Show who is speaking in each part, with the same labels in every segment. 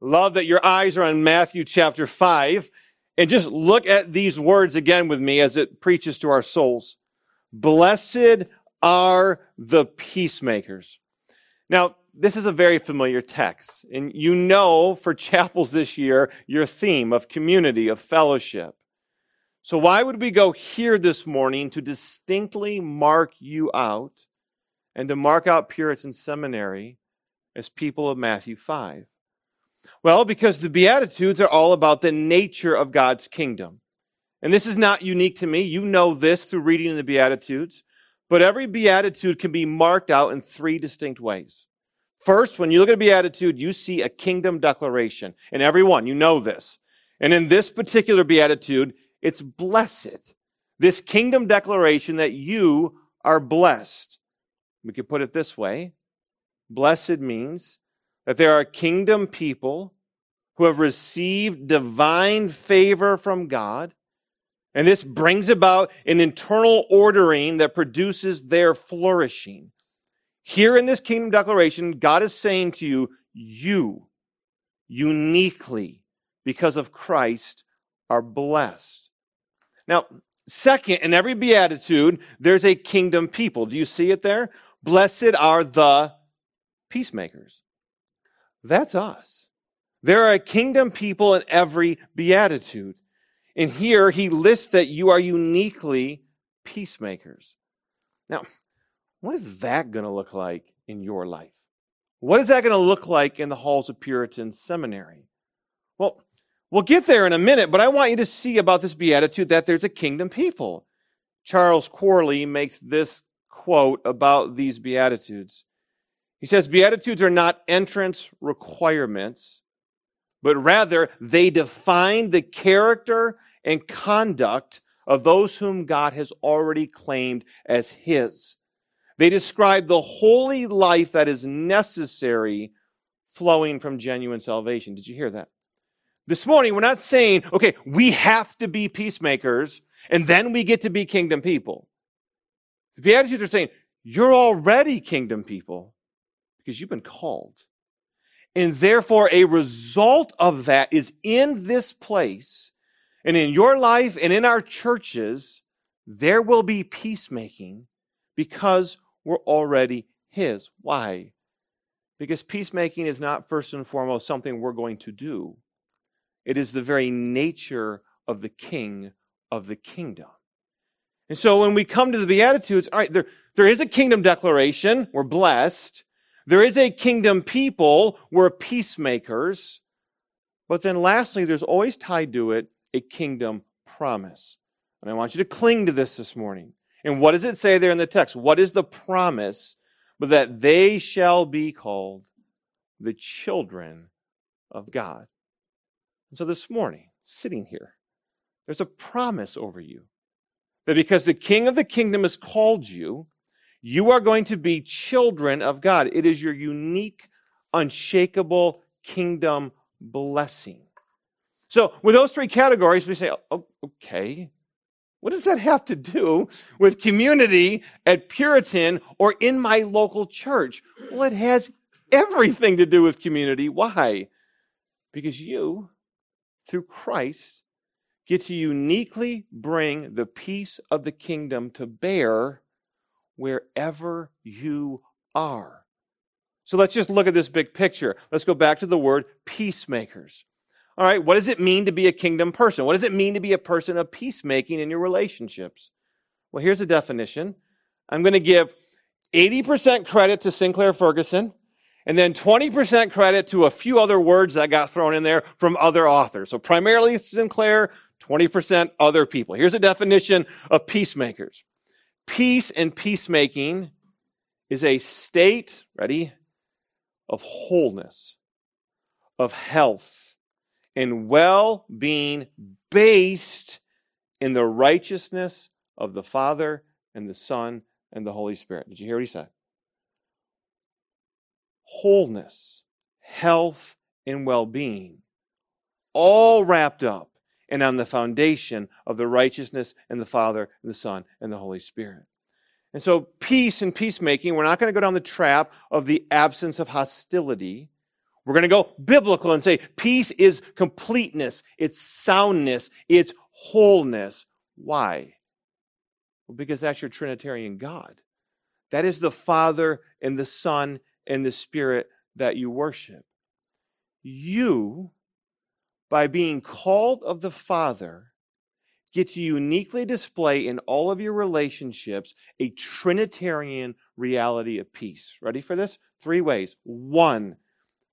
Speaker 1: Love that your eyes are on Matthew chapter 5. And just look at these words again with me as it preaches to our souls. Blessed are the peacemakers. Now, this is a very familiar text. And you know for chapels this year, your theme of community, of fellowship. So why would we go here this morning to distinctly mark you out and to mark out Puritan Seminary as people of Matthew 5? Well, because the Beatitudes are all about the nature of God's kingdom. And this is not unique to me. You know this through reading the Beatitudes. But every Beatitude can be marked out in three distinct ways. First, when you look at a Beatitude, you see a kingdom declaration. And every one, you know this. And in this particular Beatitude, it's blessed. This kingdom declaration that you are blessed. We could put it this way. Blessed means that there are kingdom people who have received divine favor from God. And this brings about an internal ordering that produces their flourishing. Here in this kingdom declaration, God is saying to you, you uniquely, because of Christ, are blessed. Now, second, in every beatitude, there's a kingdom people. Do you see it there? Blessed are the peacemakers. That's us. There are kingdom people in every beatitude. And here he lists that you are uniquely peacemakers. Now, what is that going to look like in your life? What is that going to look like in the halls of Puritan Seminary? Well, we'll get there in a minute, but I want you to see about this beatitude that there's a kingdom people. Charles Quarles makes this quote about these beatitudes. He says, Beatitudes are not entrance requirements, but rather they define the character and conduct of those whom God has already claimed as His. They describe the holy life that is necessary flowing from genuine salvation. Did you hear that? This morning, we're not saying, okay, we have to be peacemakers and then we get to be kingdom people. The Beatitudes are saying, you're already kingdom people because you've been called. And therefore, a result of that is in this place and in your life and in our churches, there will be peacemaking because we're already His. Why? Because peacemaking is not first and foremost something we're going to do, it is the very nature of the King of the kingdom. And so when we come to the Beatitudes, all right, there, there is a kingdom declaration. We're blessed. There is a kingdom people. We're peacemakers. But then lastly, there's always tied to it a kingdom promise. And I want you to cling to this this morning. And what does it say there in the text? What is the promise? But that they shall be called the children of God. And so this morning, sitting here, there's a promise over you that because the king of the kingdom has called you, you are going to be children of God. It is your unique, unshakable kingdom blessing. So, with those three categories, we say, oh, okay, what does that have to do with community at Puritan or in my local church? Well, it has everything to do with community. Why? Because you, through Christ, get to uniquely bring the peace of the kingdom to bear wherever you are. So let's just look at this big picture. Let's go back to the word peacemakers. All right, what does it mean to be a kingdom person? What does it mean to be a person of peacemaking in your relationships? Well, here's a definition. I'm going to give 80% credit to Sinclair Ferguson and then 20% credit to a few other words that got thrown in there from other authors. So primarily Sinclair, 20% other people. Here's a definition of peacemakers. Peace and peacemaking is a state, ready, of wholeness, of health, and well being based in the righteousness of the Father and the Son and the Holy Spirit. Did you hear what he said? Wholeness, health, and well being, all wrapped up and on the foundation of the righteousness and the Father and the Son and the Holy Spirit. And so, peace and peacemaking, we're not going to go down the trap of the absence of hostility. We're going to go biblical and say peace is completeness, it's soundness, it's wholeness. Why? Well, because that's your Trinitarian God. That is the Father and the Son and the Spirit that you worship. You, by being called of the Father, get to uniquely display in all of your relationships a Trinitarian reality of peace. Ready for this? Three ways. One,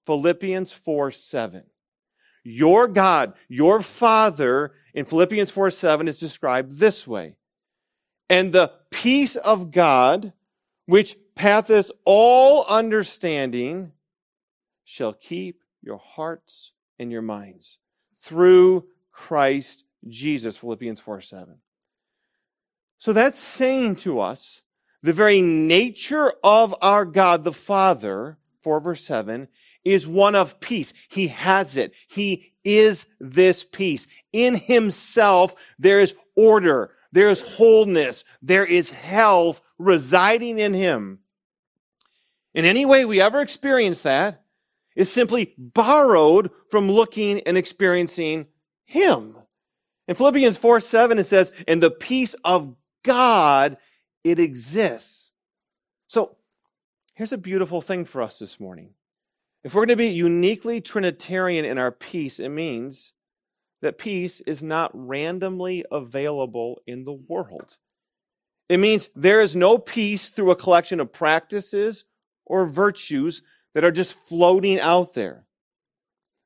Speaker 1: Philippians 4 7. Your God, your Father, in Philippians 4 7 is described this way. And the peace of God, which passeth all understanding, shall keep your hearts and your minds through Christ Jesus, Philippians 4 7. So that's saying to us the very nature of our God the Father, 4 verse 7, is one of peace. He has it. He is this peace. In himself, there is order, there is wholeness, there is health residing in him. In any way we ever experience that is simply borrowed from looking and experiencing him. In Philippians 4 7, it says, "In the peace of God, it exists. So here's a beautiful thing for us this morning. If we're going to be uniquely Trinitarian in our peace, it means that peace is not randomly available in the world. It means there is no peace through a collection of practices or virtues that are just floating out there.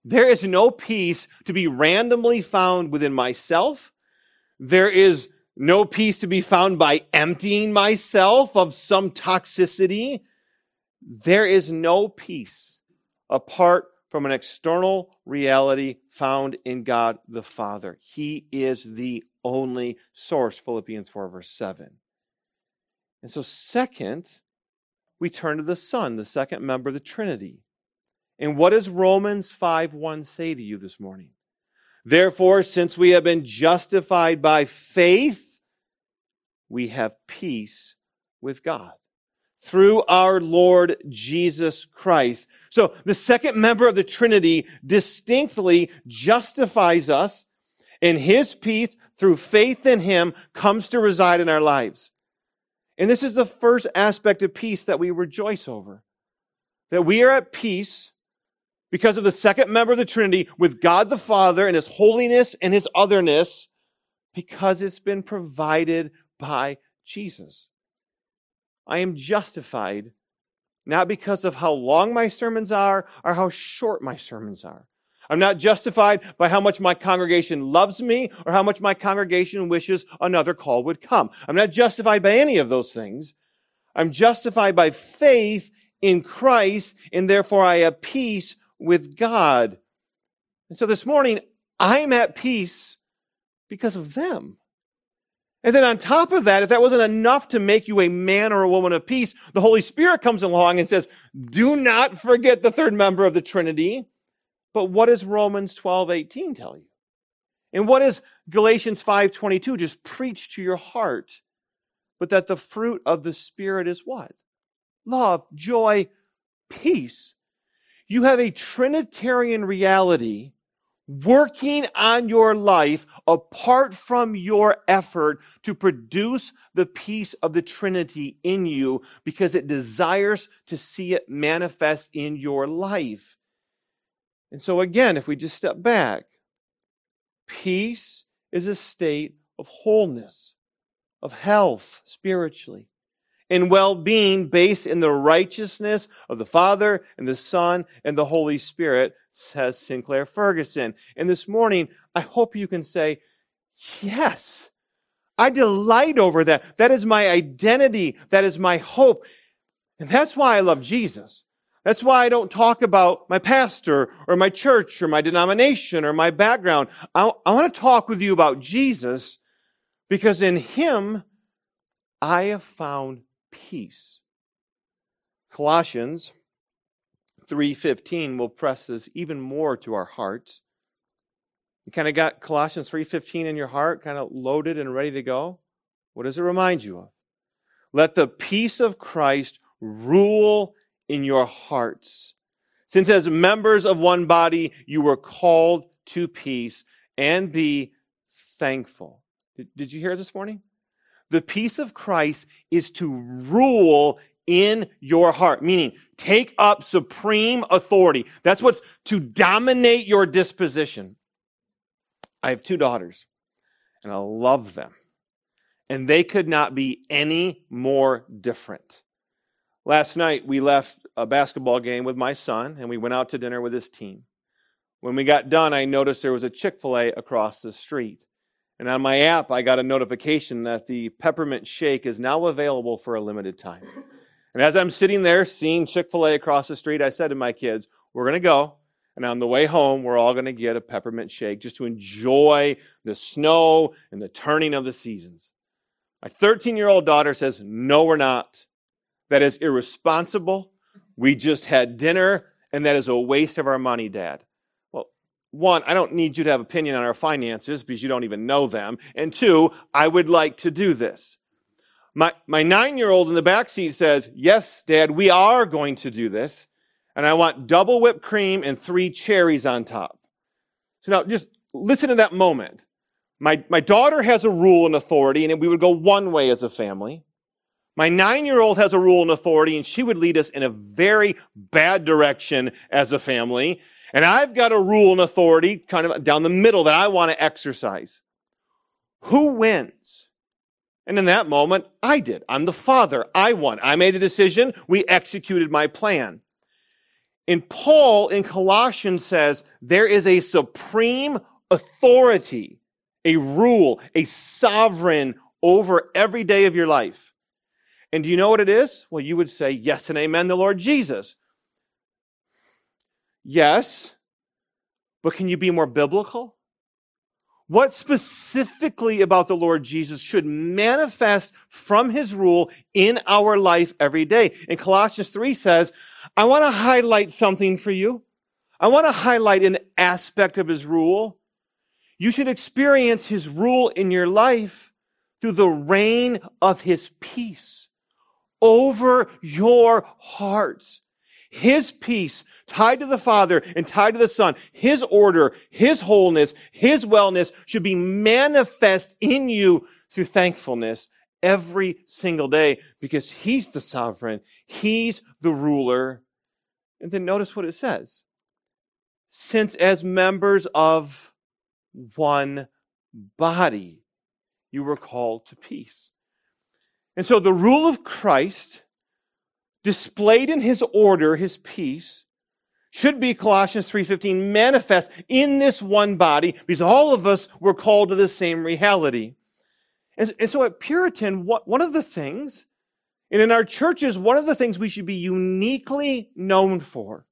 Speaker 1: There is no peace to be randomly found within myself. There is no peace to be found by emptying myself of some toxicity. There is no peace apart from an external reality found in God the Father. He is the only source, Philippians 4, verse 7. And so, second, we turn to the Son, the second member of the Trinity. And what does Romans 5 1 say to you this morning? Therefore, since we have been justified by faith, we have peace with God through our Lord Jesus Christ. So the second member of the Trinity distinctly justifies us and his peace through faith in him comes to reside in our lives. And this is the first aspect of peace that we rejoice over. That we are at peace because of the second member of the Trinity with God the Father and his holiness and his otherness because it's been provided by Jesus. I am justified not because of how long my sermons are or how short my sermons are. I'm not justified by how much my congregation loves me or how much my congregation wishes another call would come. I'm not justified by any of those things. I'm justified by faith in Christ and therefore I have peace with God. And so this morning, I'm at peace because of them. And then on top of that, if that wasn't enough to make you a man or a woman of peace, the Holy Spirit comes along and says, do not forget the third member of the Trinity. But what does Romans 12, 18 tell you? And what does Galatians 5, 22 just preach to your heart? But that the fruit of the Spirit is what? Love, joy, peace. You have a Trinitarian reality working on your life apart from your effort to produce the peace of the Trinity in you because it desires to see it manifest in your life. And so, again, if we just step back, peace is a state of wholeness, of health spiritually and well being based in the righteousness of the Father and the Son and the Holy Spirit, says Sinclair Ferguson. And this morning, I hope you can say, Yes, I delight over that. That is my identity. That is my hope. And that's why I love Jesus. That's why I don't talk about my pastor or my church or my denomination or my background. I, I want to talk with you about Jesus because in Him, I have found peace. Colossians 3:15 will press this even more to our hearts. You kind of got Colossians 3:15 in your heart, kind of loaded and ready to go. What does it remind you of? Let the peace of Christ rule in your hearts, Since as members of one body, you were called to peace and be thankful. Did, you hear this morning? The peace of Christ is to rule in your heart, meaning take up supreme authority. That's what's to dominate your disposition. I have two daughters, and I love them. And they could not be any more different. Last night, we left a basketball game with my son, and we went out to dinner with his team. When we got done, I noticed there was a Chick fil A across the street. And on my app, I got a notification that the peppermint shake is now available for a limited time. And as I'm sitting there seeing Chick fil A across the street, I said to my kids, We're going to go. And on the way home, we're all going to get a peppermint shake just to enjoy the snow and the turning of the seasons. My 13 year old daughter says, No, we're not. That is irresponsible. We just had dinner, and that is a waste of our money, Dad Well, one, I don't need you to have opinion on our finances because you don't even know them. And two, I would like to do this. My, my nine year old in the back seat says, Yes, Dad, we are going to do this. And I want double whipped cream and three cherries on top. So now just listen to that moment. My, my daughter has a rule and authority, and we would go one way as a family. My nine year old has a rule and authority, and she would lead us in a very bad direction as a family. And I've got a rule and authority kind of down the middle that I want to exercise. Who wins? And in that moment, I did. I'm the father. I won. I made the decision. We executed my plan. In Paul in Colossians says there is a supreme authority, a rule, a sovereign over every day of your life. And do you know what it is? Well, you would say, yes and amen, the Lord Jesus. Yes, but can you be more biblical? What specifically about the Lord Jesus should manifest from his rule in our life every day? And Colossians 3 says, I want to highlight something for you. I want to highlight an aspect of his rule. You should experience his rule in your life through the reign of his peace over your hearts. His peace tied to the Father and tied to the Son, His order, His wholeness, His wellness should be manifest in you through thankfulness every single day because He's the sovereign. He's the ruler. And then notice what it says. Since as members of one body, you were called to peace. And so the rule of Christ displayed in his order, his peace, should be Colossians 3:15 manifest in this one body because all of us were called to the same reality. And, and so at Puritan, what, one of the things, and in our churches, one of the things we should be uniquely known for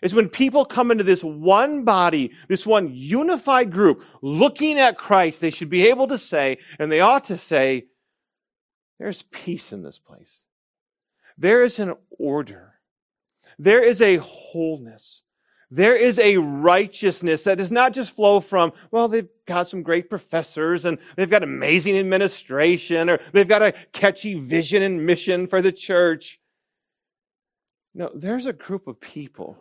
Speaker 1: is when people come into this one body, this one unified group, looking at Christ, they should be able to say, and they ought to say, there's peace in this place. There is an order. There is a wholeness. There is a righteousness that does not just flow from, well, they've got some great professors and they've got amazing administration or they've got a catchy vision and mission for the church. No, there's a group of people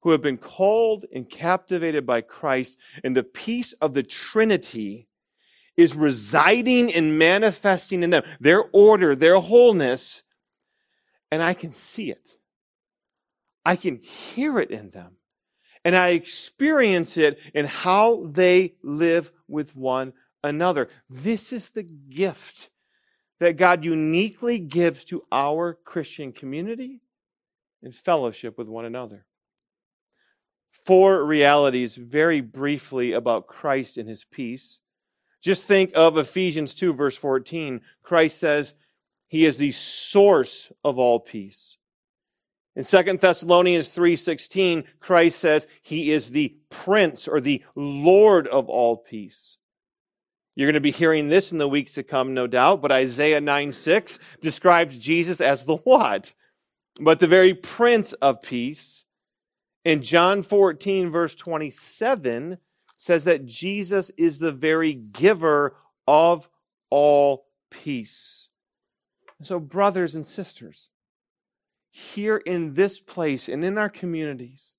Speaker 1: who have been called and captivated by Christ, and the peace of the Trinity is residing and manifesting in them. Their order, their wholeness and I can see it. I can hear it in them. And I experience it in how they live with one another. This is the gift that God uniquely gives to our Christian community in fellowship with one another. Four realities, very briefly, about Christ and his peace. Just think of Ephesians 2, verse 14. Christ says, he is the source of all peace. In 2 Thessalonians 3:16, Christ says he is the prince or the lord of all peace. You're going to be hearing this in the weeks to come, no doubt, but Isaiah 9 6 describes Jesus as the what? But the very prince of peace. In John 14 verse 27 says that Jesus is the very giver of all peace. So, brothers and sisters, here in this place and in our communities,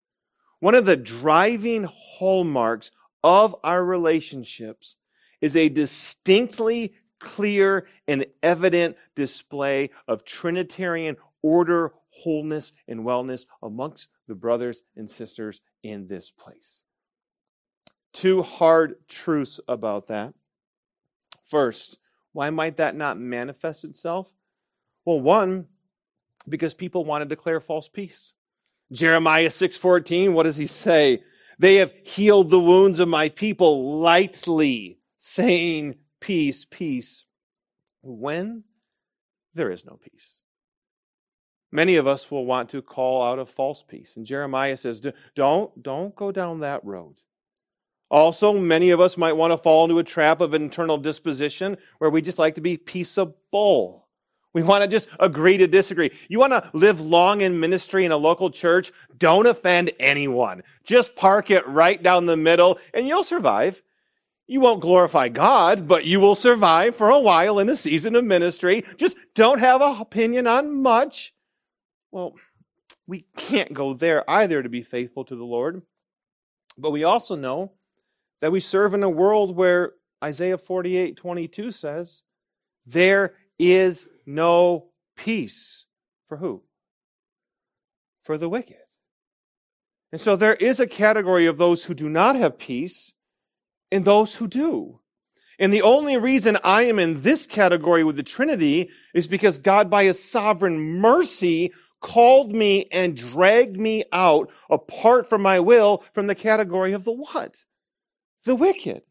Speaker 1: one of the driving hallmarks of our relationships is a distinctly clear and evident display of Trinitarian order, wholeness, and wellness amongst the brothers and sisters in this place. Two hard truths about that. First, why might that not manifest itself? Well, one, because people want to declare false peace. Jeremiah 6:14, what does he say? They have healed the wounds of my people lightly, saying peace, peace, when there is no peace. Many of us will want to call out a false peace. And Jeremiah says, don't, don't go down that road. Also, many of us might want to fall into a trap of internal disposition where we just like to be peaceable. We want to just agree to disagree. You want to live long in ministry in a local church? Don't offend anyone. Just park it right down the middle and you'll survive. You won't glorify God, but you will survive for a while in a season of ministry. Just don't have an opinion on much. Well, we can't go there either to be faithful to the Lord. But we also know that we serve in a world where Isaiah 48 22 says, There is no peace. For who? For the wicked. And so there is a category of those who do not have peace and those who do. And the only reason I am in this category with the Trinity is because God, by his sovereign mercy, called me and dragged me out apart from my will from the category of the what? The wicked.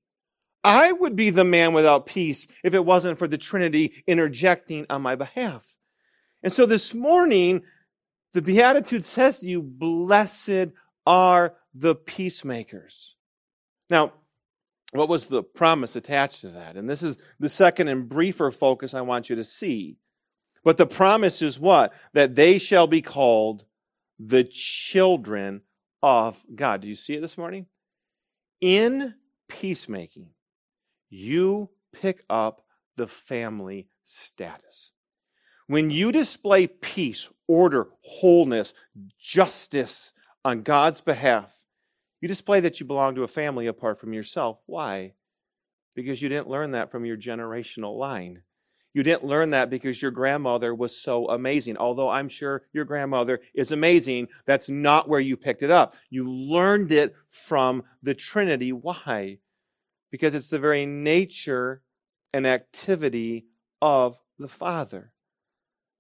Speaker 1: I would be the man without peace if it wasn't for the Trinity interjecting on my behalf. And so this morning, the Beatitude says to you, blessed are the peacemakers. Now, what was the promise attached to that? And this is the second and briefer focus I want you to see. But the promise is what? That they shall be called the children of God. Do you see it this morning? In peacemaking, you pick up the family status. When you display peace, order, wholeness, justice on God's behalf, you display that you belong to a family apart from yourself. Why? Because you didn't learn that from your generational line. You didn't learn that because your grandmother was so amazing. Although I'm sure your grandmother is amazing, that's not where you picked it up. You learned it from the Trinity. Why? Because it's the very nature and activity of the Father.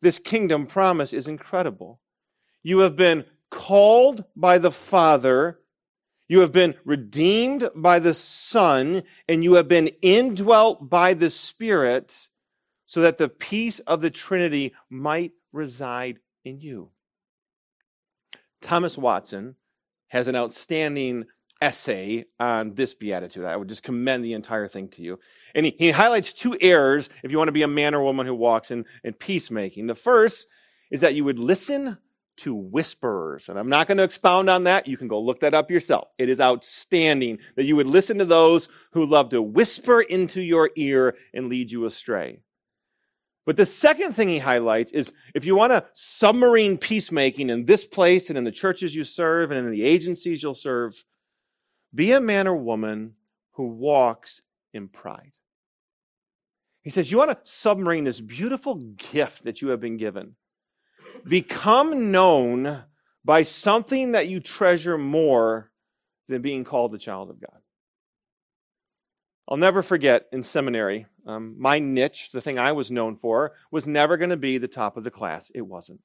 Speaker 1: This kingdom promise is incredible. You have been called by the Father you have been redeemed by the Son, and you have been indwelt by the Spirit, so that the peace of the Trinity might reside in you. Thomas Watson has an outstanding essay on this beatitude. I would just commend the entire thing to you. And he, he highlights two errors if you want to be a man or woman who walks in, in peacemaking. The first is that you would listen to whisperers. And I'm not going to expound on that. You can go look that up yourself. It is outstanding that you would listen to those who love to whisper into your ear and lead you astray. But the second thing he highlights is if you want to submarine peacemaking in this place and in the churches you serve and in the agencies you'll serve, be a man or woman who walks in pride. He says, You want to submarine this beautiful gift that you have been given become known by something that you treasure more than being called the child of God. I'll never forget in seminary, um, my niche, the thing I was known for, was never going to be the top of the class. It wasn't.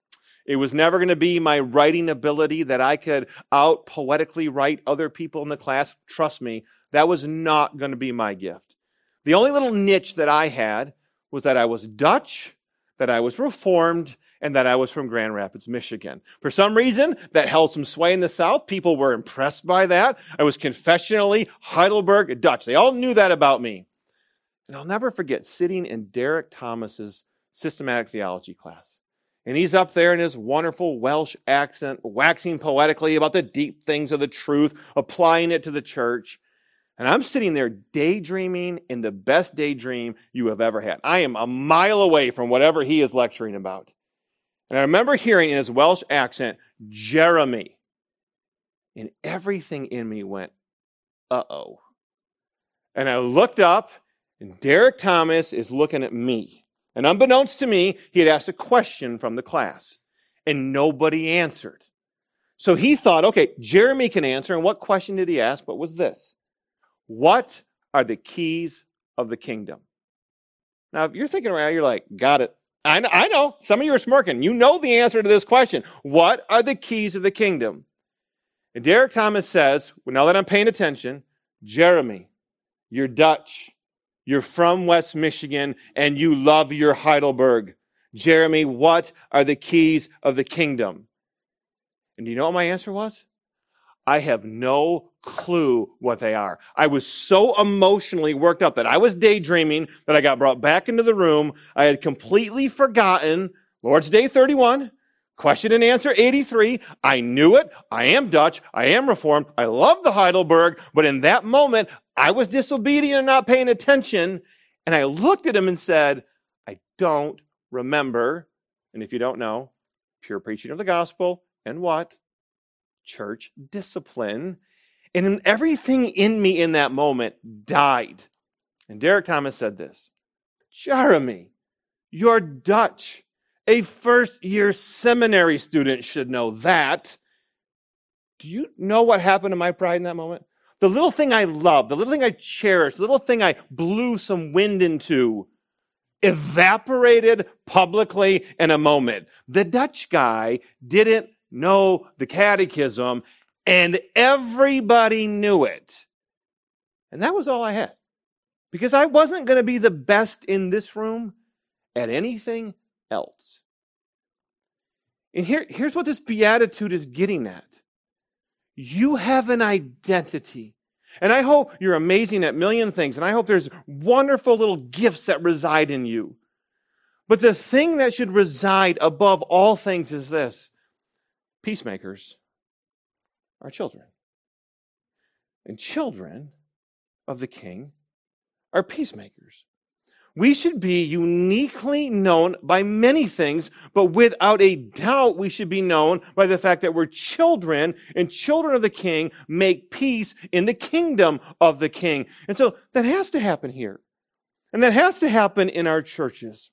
Speaker 1: It was never going to be my writing ability that I could out poetically write other people in the class. Trust me, that was not going to be my gift. The only little niche that I had was that I was Dutch, that I was Reformed, and that I was from Grand Rapids, Michigan. For some reason, that held some sway in the South. People were impressed by that. I was confessionally Heidelberg Dutch. They all knew that about me. And I'll never forget sitting in Derek Thomas's systematic theology class. And he's up there in his wonderful Welsh accent, waxing poetically about the deep things of the truth, applying it to the church. And I'm sitting there daydreaming in the best daydream you have ever had. I am a mile away from whatever he is lecturing about. And I remember hearing in his Welsh accent, Jeremy. And everything in me went, uh oh. And I looked up, and Derek Thomas is looking at me. And unbeknownst to me, he had asked a question from the class, and nobody answered. So he thought, okay, Jeremy can answer. And what question did he ask? What was this? What are the keys of the kingdom? Now, if you're thinking right now, you're like, got it. I know, I know. Some of you are smirking. You know the answer to this question. What are the keys of the kingdom? And Derek Thomas says, well, now that I'm paying attention, Jeremy, you're Dutch. You're from West Michigan and you love your Heidelberg. Jeremy, what are the keys of the kingdom? And do you know what my answer was? I have no clue what they are. I was so emotionally worked up that I was daydreaming that I got brought back into the room. I had completely forgotten Lord's Day 31, question and answer 83. I knew it. I am Dutch. I am Reformed. I love the Heidelberg. But in that moment, I was disobedient and not paying attention. And I looked at him and said, I don't remember. And if you don't know, pure preaching of the gospel and what? Church discipline. And everything in me in that moment died. And Derek Thomas said this Jeremy, you're Dutch. A first year seminary student should know that. Do you know what happened to my pride in that moment? The little thing I loved, the little thing I cherished, the little thing I blew some wind into, evaporated publicly in a moment. The Dutch guy didn't know the catechism and everybody knew it. And that was all I had. Because I wasn't going to be the best in this room at anything else. And here, here's what this beatitude is getting at. You have an identity. And I hope you're amazing at million things, and I hope there's wonderful little gifts that reside in you. But the thing that should reside above all things is this peacemakers are children. And children of the king are peacemakers. We should be uniquely known by many things, but without a doubt, we should be known by the fact that we're children and children of the king make peace in the kingdom of the king. And so that has to happen here. And that has to happen in our churches.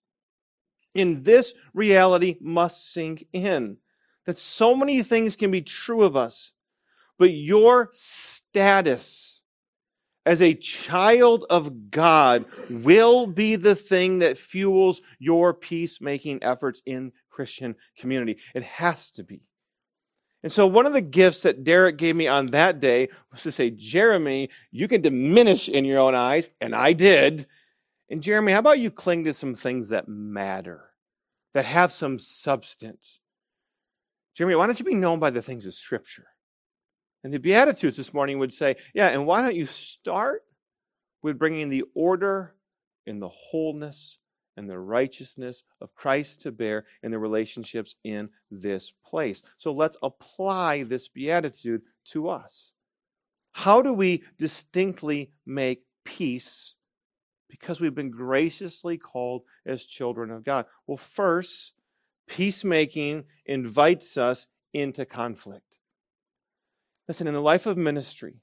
Speaker 1: And this reality must sink in that so many things can be true of us, but your status as a child of God will be the thing that fuels your peacemaking efforts in Christian community. It has to be. And so, one of the gifts that Derek gave me on that day was to say, Jeremy, you can diminish in your own eyes, and I did. And Jeremy, how about you cling to some things that matter, that have some substance? Jeremy, why don't you be known by the things of Scripture? And the Beatitudes this morning would say, yeah, and why don't you start with bringing the order and the wholeness and the righteousness of Christ to bear in the relationships in this place. So let's apply this beatitude to us. How do we distinctly make peace? Because we've been graciously called as children of God. Well, first, peacemaking invites us into conflict. Listen, in the life of ministry,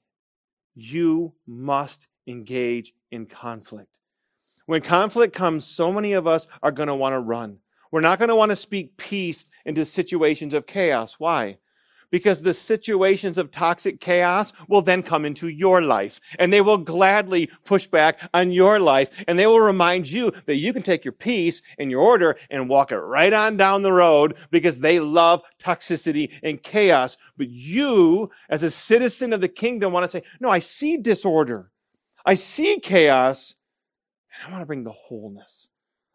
Speaker 1: you must engage in conflict. When conflict comes, so many of us are going to want to run. We're not going to want to speak peace into situations of chaos. Why? Because the situations of toxic chaos will then come into your life and they will gladly push back on your life and they will remind you that you can take your peace and your order and walk it right on down the road because they love toxicity and chaos. But you, as a citizen of the kingdom, want to say, no, I see disorder. I see chaos and I want to bring the wholeness.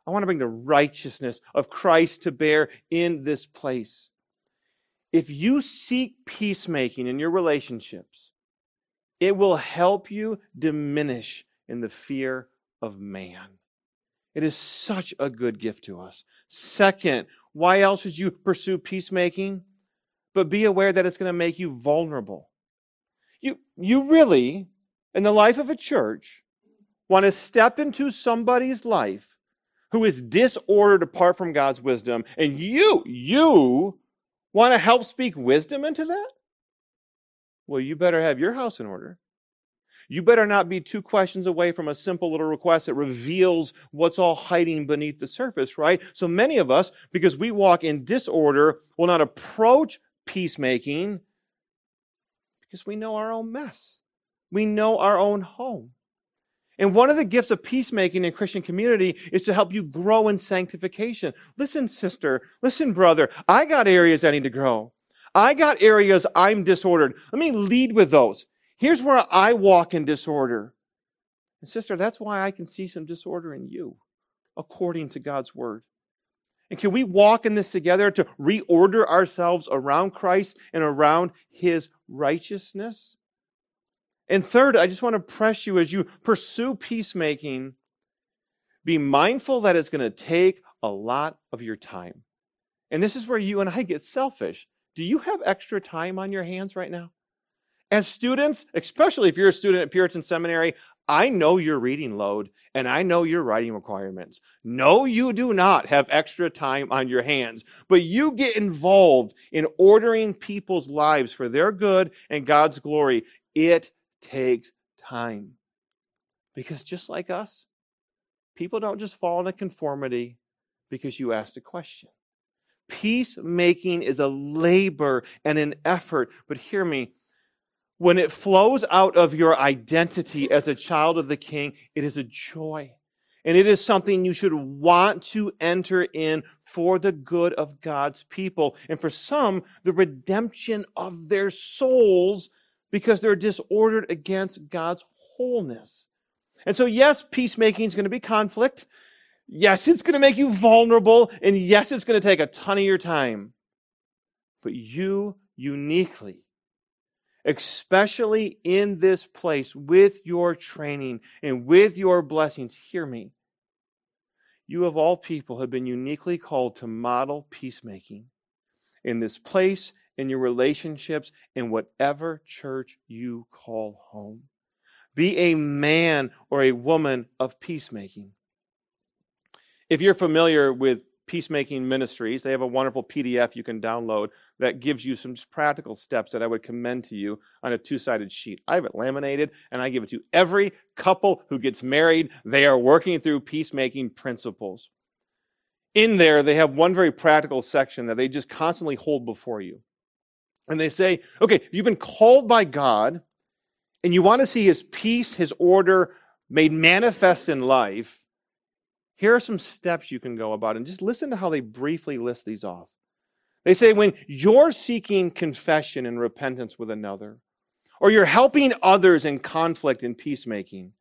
Speaker 1: I want to bring the righteousness of Christ to bear in this place. If you seek peacemaking in your relationships, it will help you diminish in the fear of man. It is such a good gift to us. Second, why else would you pursue peacemaking? But be aware that it's going to make you vulnerable. You, you really, in the life of a church, want to step into somebody's life who is disordered apart from God's wisdom, and you, you want to help speak wisdom into that? Well, you better have your house in order. You better not be two questions away from a simple little request that reveals what's all hiding beneath the surface, right? So many of us, because we walk in disorder, will not approach peacemaking because we know our own mess. We know our own home. And one of the gifts of peacemaking in Christian community is to help you grow in sanctification. Listen, sister. Listen, brother. I got areas I need to grow. I got areas I'm disordered. Let me lead with those. Here's where I walk in disorder. And sister, that's why I can see some disorder in you, according to God's word. And can we walk in this together to reorder ourselves around Christ and around his righteousness? And third, I just want to press you as you pursue peacemaking, be mindful that it's going to take a lot of your time. And this is where you and I get selfish. Do you have extra time on your hands right now? As students, especially if you're a student at Puritan Seminary, I know your reading load and I know your writing requirements. No, you do not have extra time on your hands, but you get involved in ordering people's lives for their good and God's glory. It takes time. Because just like us, people don't just fall into conformity because you asked a question. Peacemaking is a labor and an effort, but hear me, when it flows out of your identity as a child of the king, it is a joy. And it is something you should want to enter in for the good of God's people. And for some, the redemption of their souls because they're disordered against God's wholeness. And so, yes, peacemaking is going to be conflict. Yes, it's going to make you vulnerable. And yes, it's going to take a ton of your time. But you uniquely especially in this place with your training and with your blessings, hear me. You of all people have been uniquely called to model peacemaking in this place, in your relationships, in whatever church you call home. Be a man or a woman of peacemaking. If you're familiar with Peacemaking Ministries. They have a wonderful PDF you can download that gives you some practical steps that I would commend to you on a two sided sheet. I have it laminated and I give it to every couple who gets married. They are working through peacemaking principles. In there, they have one very practical section that they just constantly hold before you. And they say, okay, if you've been called by God and you want to see his peace, his order made manifest in life, here are some steps you can go about, and just listen to how they briefly list these off. They say when you're seeking confession and repentance with another, or you're helping others in conflict and peacemaking,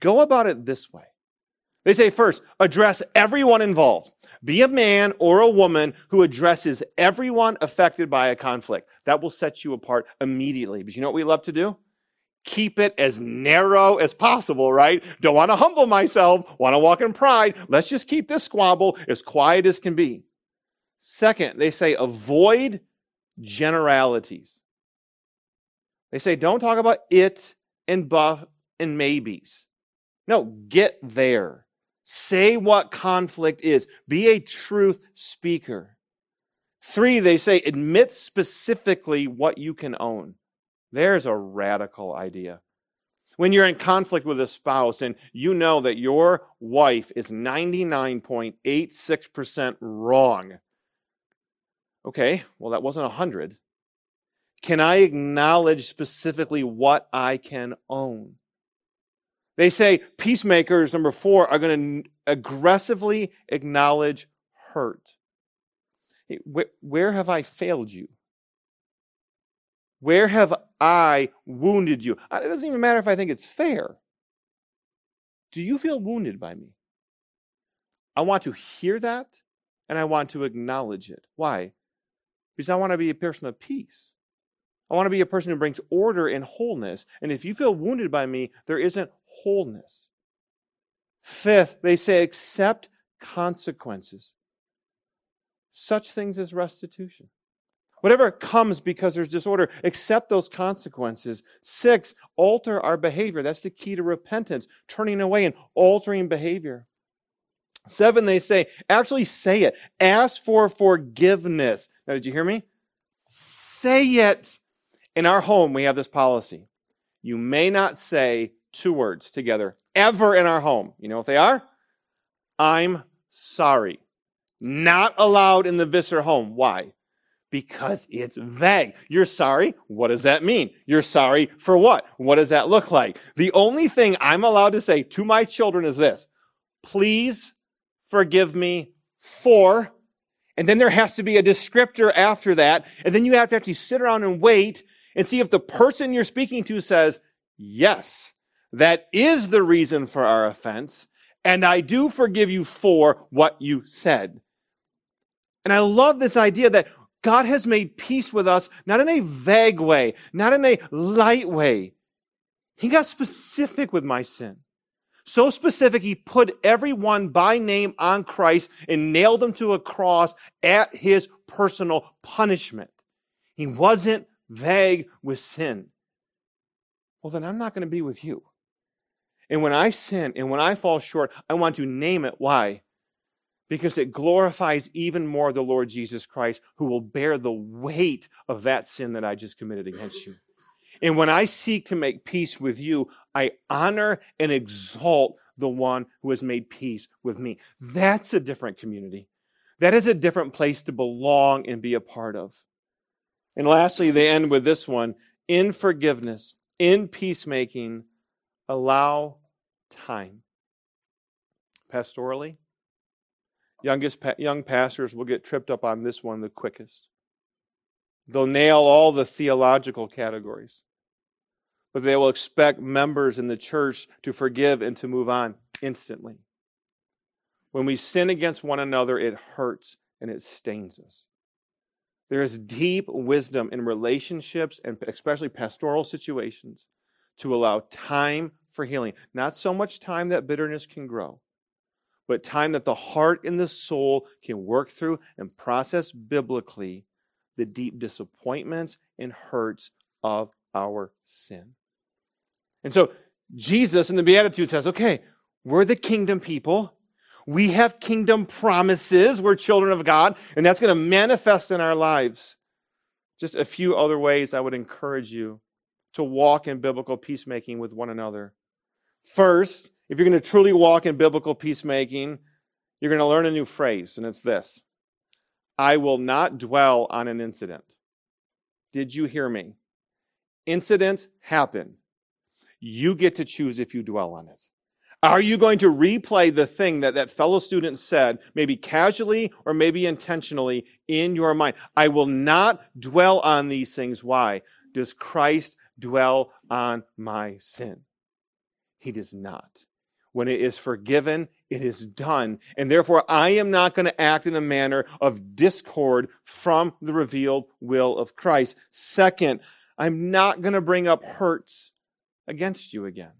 Speaker 1: go about it this way. They say first, address everyone involved. Be a man or a woman who addresses everyone affected by a conflict. That will set you apart immediately. But you know what we love to do? keep it as narrow as possible, right? Don't want to humble myself, want to walk in pride. Let's just keep this squabble as quiet as can be. Second, they say avoid generalities. They say don't talk about it and buff and maybes. No, get there. Say what conflict is. Be a truth speaker. Three, they say admit specifically what you can own. There's a radical idea. When you're in conflict with a spouse and you know that your wife is 99.86% wrong. Okay, well, that wasn't 100. Can I acknowledge specifically what I can own? They say peacemakers, number four, are going to aggressively acknowledge hurt. Where have I failed you? Where have I wounded you? It doesn't even matter if I think it's fair. Do you feel wounded by me? I want to hear that and I want to acknowledge it. Why? Because I want to be a person of peace. I want to be a person who brings order and wholeness. And if you feel wounded by me, there isn't wholeness. Fifth, they say accept consequences, such things as restitution. Whatever comes because there's disorder, accept those consequences. Six, alter our behavior. That's the key to repentance, turning away and altering behavior. Seven, they say, actually say it. Ask for forgiveness. Now, did you hear me? Say it. In our home, we have this policy. You may not say two words together ever in our home. You know what they are? I'm sorry. Not allowed in the Visser home. Why? Because it's vague. You're sorry. What does that mean? You're sorry for what? What does that look like? The only thing I'm allowed to say to my children is this. Please forgive me for, and then there has to be a descriptor after that. And then you have to actually sit around and wait and see if the person you're speaking to says, yes, that is the reason for our offense. And I do forgive you for what you said. And I love this idea that God has made peace with us, not in a vague way, not in a light way. He got specific with my sin. So specific, he put everyone by name on Christ and nailed him to a cross at his personal punishment. He wasn't vague with sin. Well, then I'm not going to be with you. And when I sin and when I fall short, I want to name it. Why? Because it glorifies even more the Lord Jesus Christ, who will bear the weight of that sin that I just committed against you. And when I seek to make peace with you, I honor and exalt the one who has made peace with me. That's a different community. That is a different place to belong and be a part of. And lastly, they end with this one in forgiveness, in peacemaking, allow time. Pastorally, youngest young pastors will get tripped up on this one the quickest. They'll nail all the theological categories, but they will expect members in the church to forgive and to move on instantly. When we sin against one another, it hurts and it stains us. There is deep wisdom in relationships and especially pastoral situations to allow time for healing. Not so much time that bitterness can grow, but time that the heart and the soul can work through and process biblically the deep disappointments and hurts of our sin. And so Jesus in the Beatitudes says, okay, we're the kingdom people. We have kingdom promises. We're children of God, and that's going to manifest in our lives. Just a few other ways I would encourage you to walk in biblical peacemaking with one another. First, if you're going to truly walk in biblical peacemaking, you're going to learn a new phrase, and it's this I will not dwell on an incident. Did you hear me? Incidents happen. You get to choose if you dwell on it. Are you going to replay the thing that that fellow student said, maybe casually or maybe intentionally in your mind? I will not dwell on these things. Why? Does Christ dwell on my sin? He does not. When it is forgiven, it is done. And therefore, I am not going to act in a manner of discord from the revealed will of Christ. Second, I'm not going to bring up hurts against you again.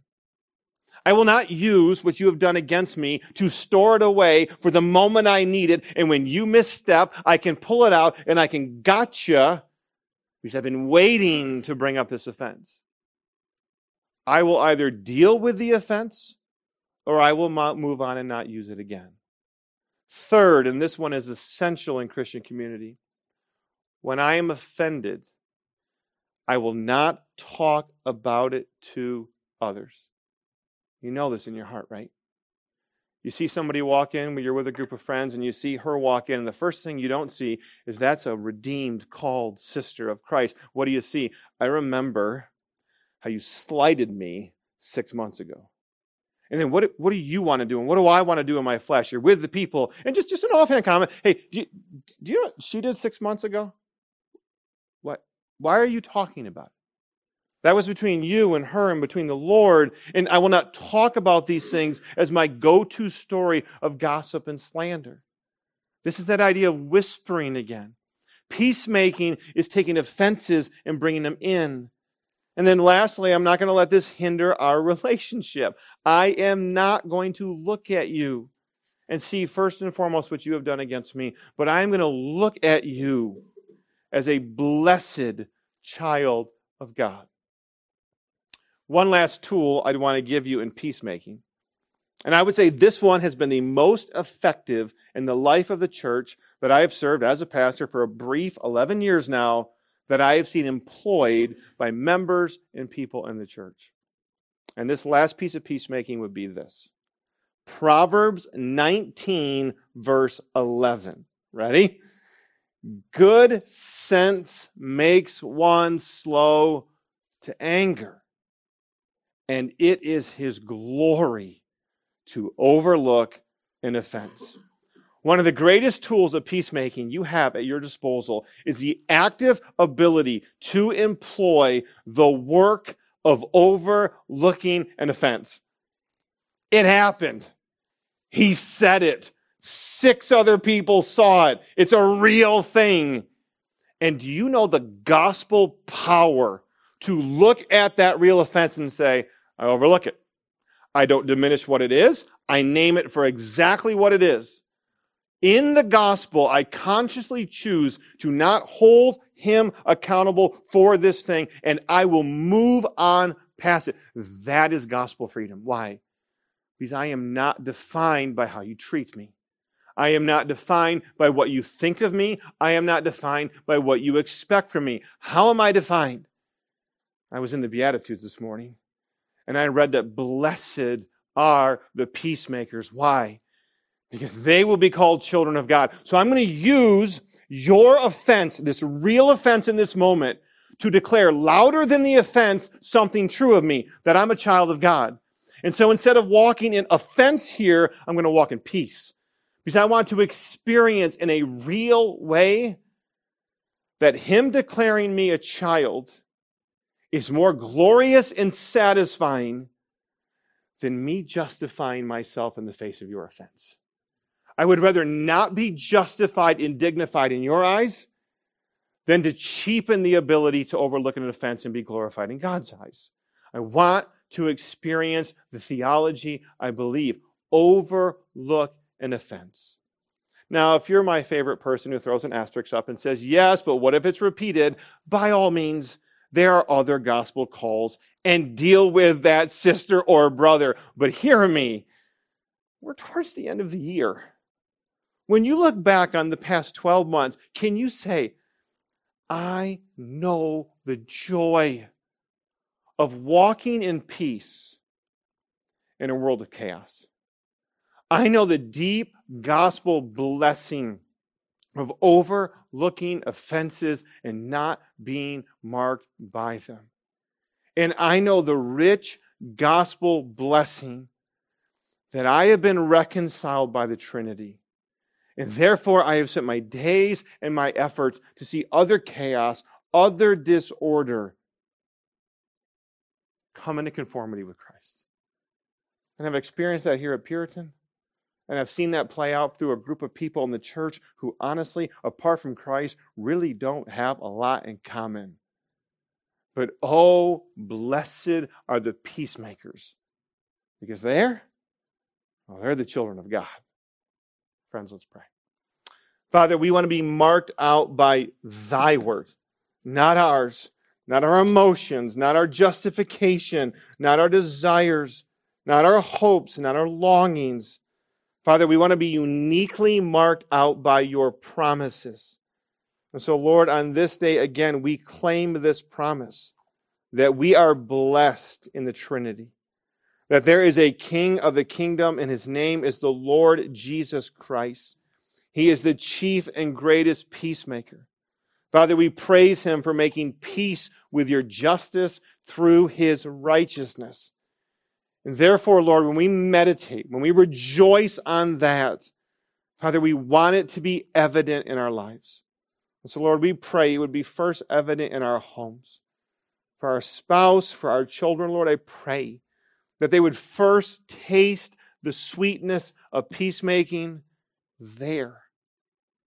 Speaker 1: I will not use what you have done against me to store it away for the moment I need it. And when you misstep, I can pull it out and I can gotcha because I've been waiting to bring up this offense. I will either deal with the offense or I will move on and not use it again. Third, and this one is essential in Christian community, when I am offended, I will not talk about it to others. You know this in your heart, right? You see somebody walk in you're with a group of friends and you see her walk in, and the first thing you don't see is that's a redeemed, called sister of Christ. What do you see? I remember how you slighted me six months ago. And then what, what do you want to do? And what do I want to do in my flesh? You're with the people. And just, just an offhand comment. Hey, do you, do you know what she did six months ago? What? Why are you talking about it? That was between you and her and between the Lord. And I will not talk about these things as my go to story of gossip and slander. This is that idea of whispering again. Peacemaking is taking offenses and bringing them in. And then lastly, I'm not going to let this hinder our relationship. I am not going to look at you and see first and foremost what you have done against me, but I'm going to look at you as a blessed child of God. One last tool I'd want to give you in peacemaking. And I would say this one has been the most effective in the life of the church that I have served as a pastor for a brief 11 years now that I have seen employed by members and people in the church. And this last piece of peacemaking would be this Proverbs 19, verse 11. Ready? Good sense makes one slow to anger, and it is his glory to overlook an offense. One of the greatest tools of peacemaking you have at your disposal is the active ability to employ the work of overlooking an offense. It happened. He said it. Six other people saw it. It's a real thing. And do you know the gospel power to look at that real offense and say, I overlook it. I don't diminish what it is. I name it for exactly what it is. In the gospel, I consciously choose to not hold him accountable for this thing and I will move on past it. That is gospel freedom. Why? Because I am not defined by how you treat me. I am not defined by what you think of me. I am not defined by what you expect from me. How am I defined? I was in the Beatitudes this morning and I read that blessed are the peacemakers. Why? Because they will be called children of God. So I'm going to use your offense, this real offense in this moment, to declare louder than the offense something true of me, that I'm a child of God. And so instead of walking in offense here, I'm going to walk in peace. Because I want to experience in a real way that Him declaring me a child is more glorious and satisfying than me justifying myself in the face of your offense. I would rather not be justified and dignified in your eyes than to cheapen the ability to overlook an offense and be glorified in God's eyes. I want to experience the theology I believe. Overlook an offense. Now, if you're my favorite person who throws an asterisk up and says, yes, but what if it's repeated? By all means, there are other gospel calls and deal with that sister or brother. But hear me, we're towards the end of the year. When you look back on the past 12 months, can you say, I know the joy of walking in peace in a world of chaos? I know the deep gospel blessing of overlooking offenses and not being marked by them. And I know the rich gospel blessing that I have been reconciled by the Trinity. And therefore, I have spent my days and my efforts to see other chaos, other disorder come into conformity with Christ. And I've experienced that here at Puritan. And I've seen that play out through a group of people in the church who, honestly, apart from Christ, really don't have a lot in common. But oh, blessed are the peacemakers, because they're, well, they're the children of God. Friends, let's pray. Father, we want to be marked out by thy word, not ours, not our emotions, not our justification, not our desires, not our hopes, not our longings Father, we want to be uniquely marked out by your promises. And so, Lord, on this day, again, we claim this promise that we are blessed in the Trinity, that there is a King of the kingdom, and his name is the Lord Jesus Christ. He is the chief and greatest peacemaker. Father, we praise him for making peace with your justice through his righteousness. And therefore, Lord, when we meditate, when we rejoice on that, Father, we want it to be evident in our lives. And so, Lord, we pray it would be first evident in our homes. For our spouse, for our children, Lord, I pray that they would first taste the sweetness of peacemaking there.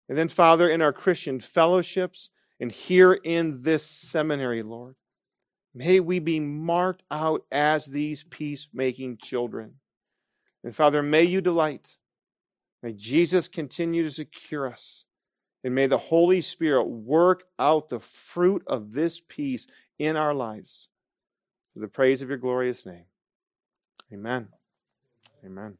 Speaker 1: And then, Father, in our Christian fellowships and here in this seminary, Lord, May we be marked out as these peacemaking children. And Father, may you delight. May Jesus continue to secure us. And may the Holy Spirit work out the fruit of this peace in our lives. For the praise of your glorious name. Amen. Amen.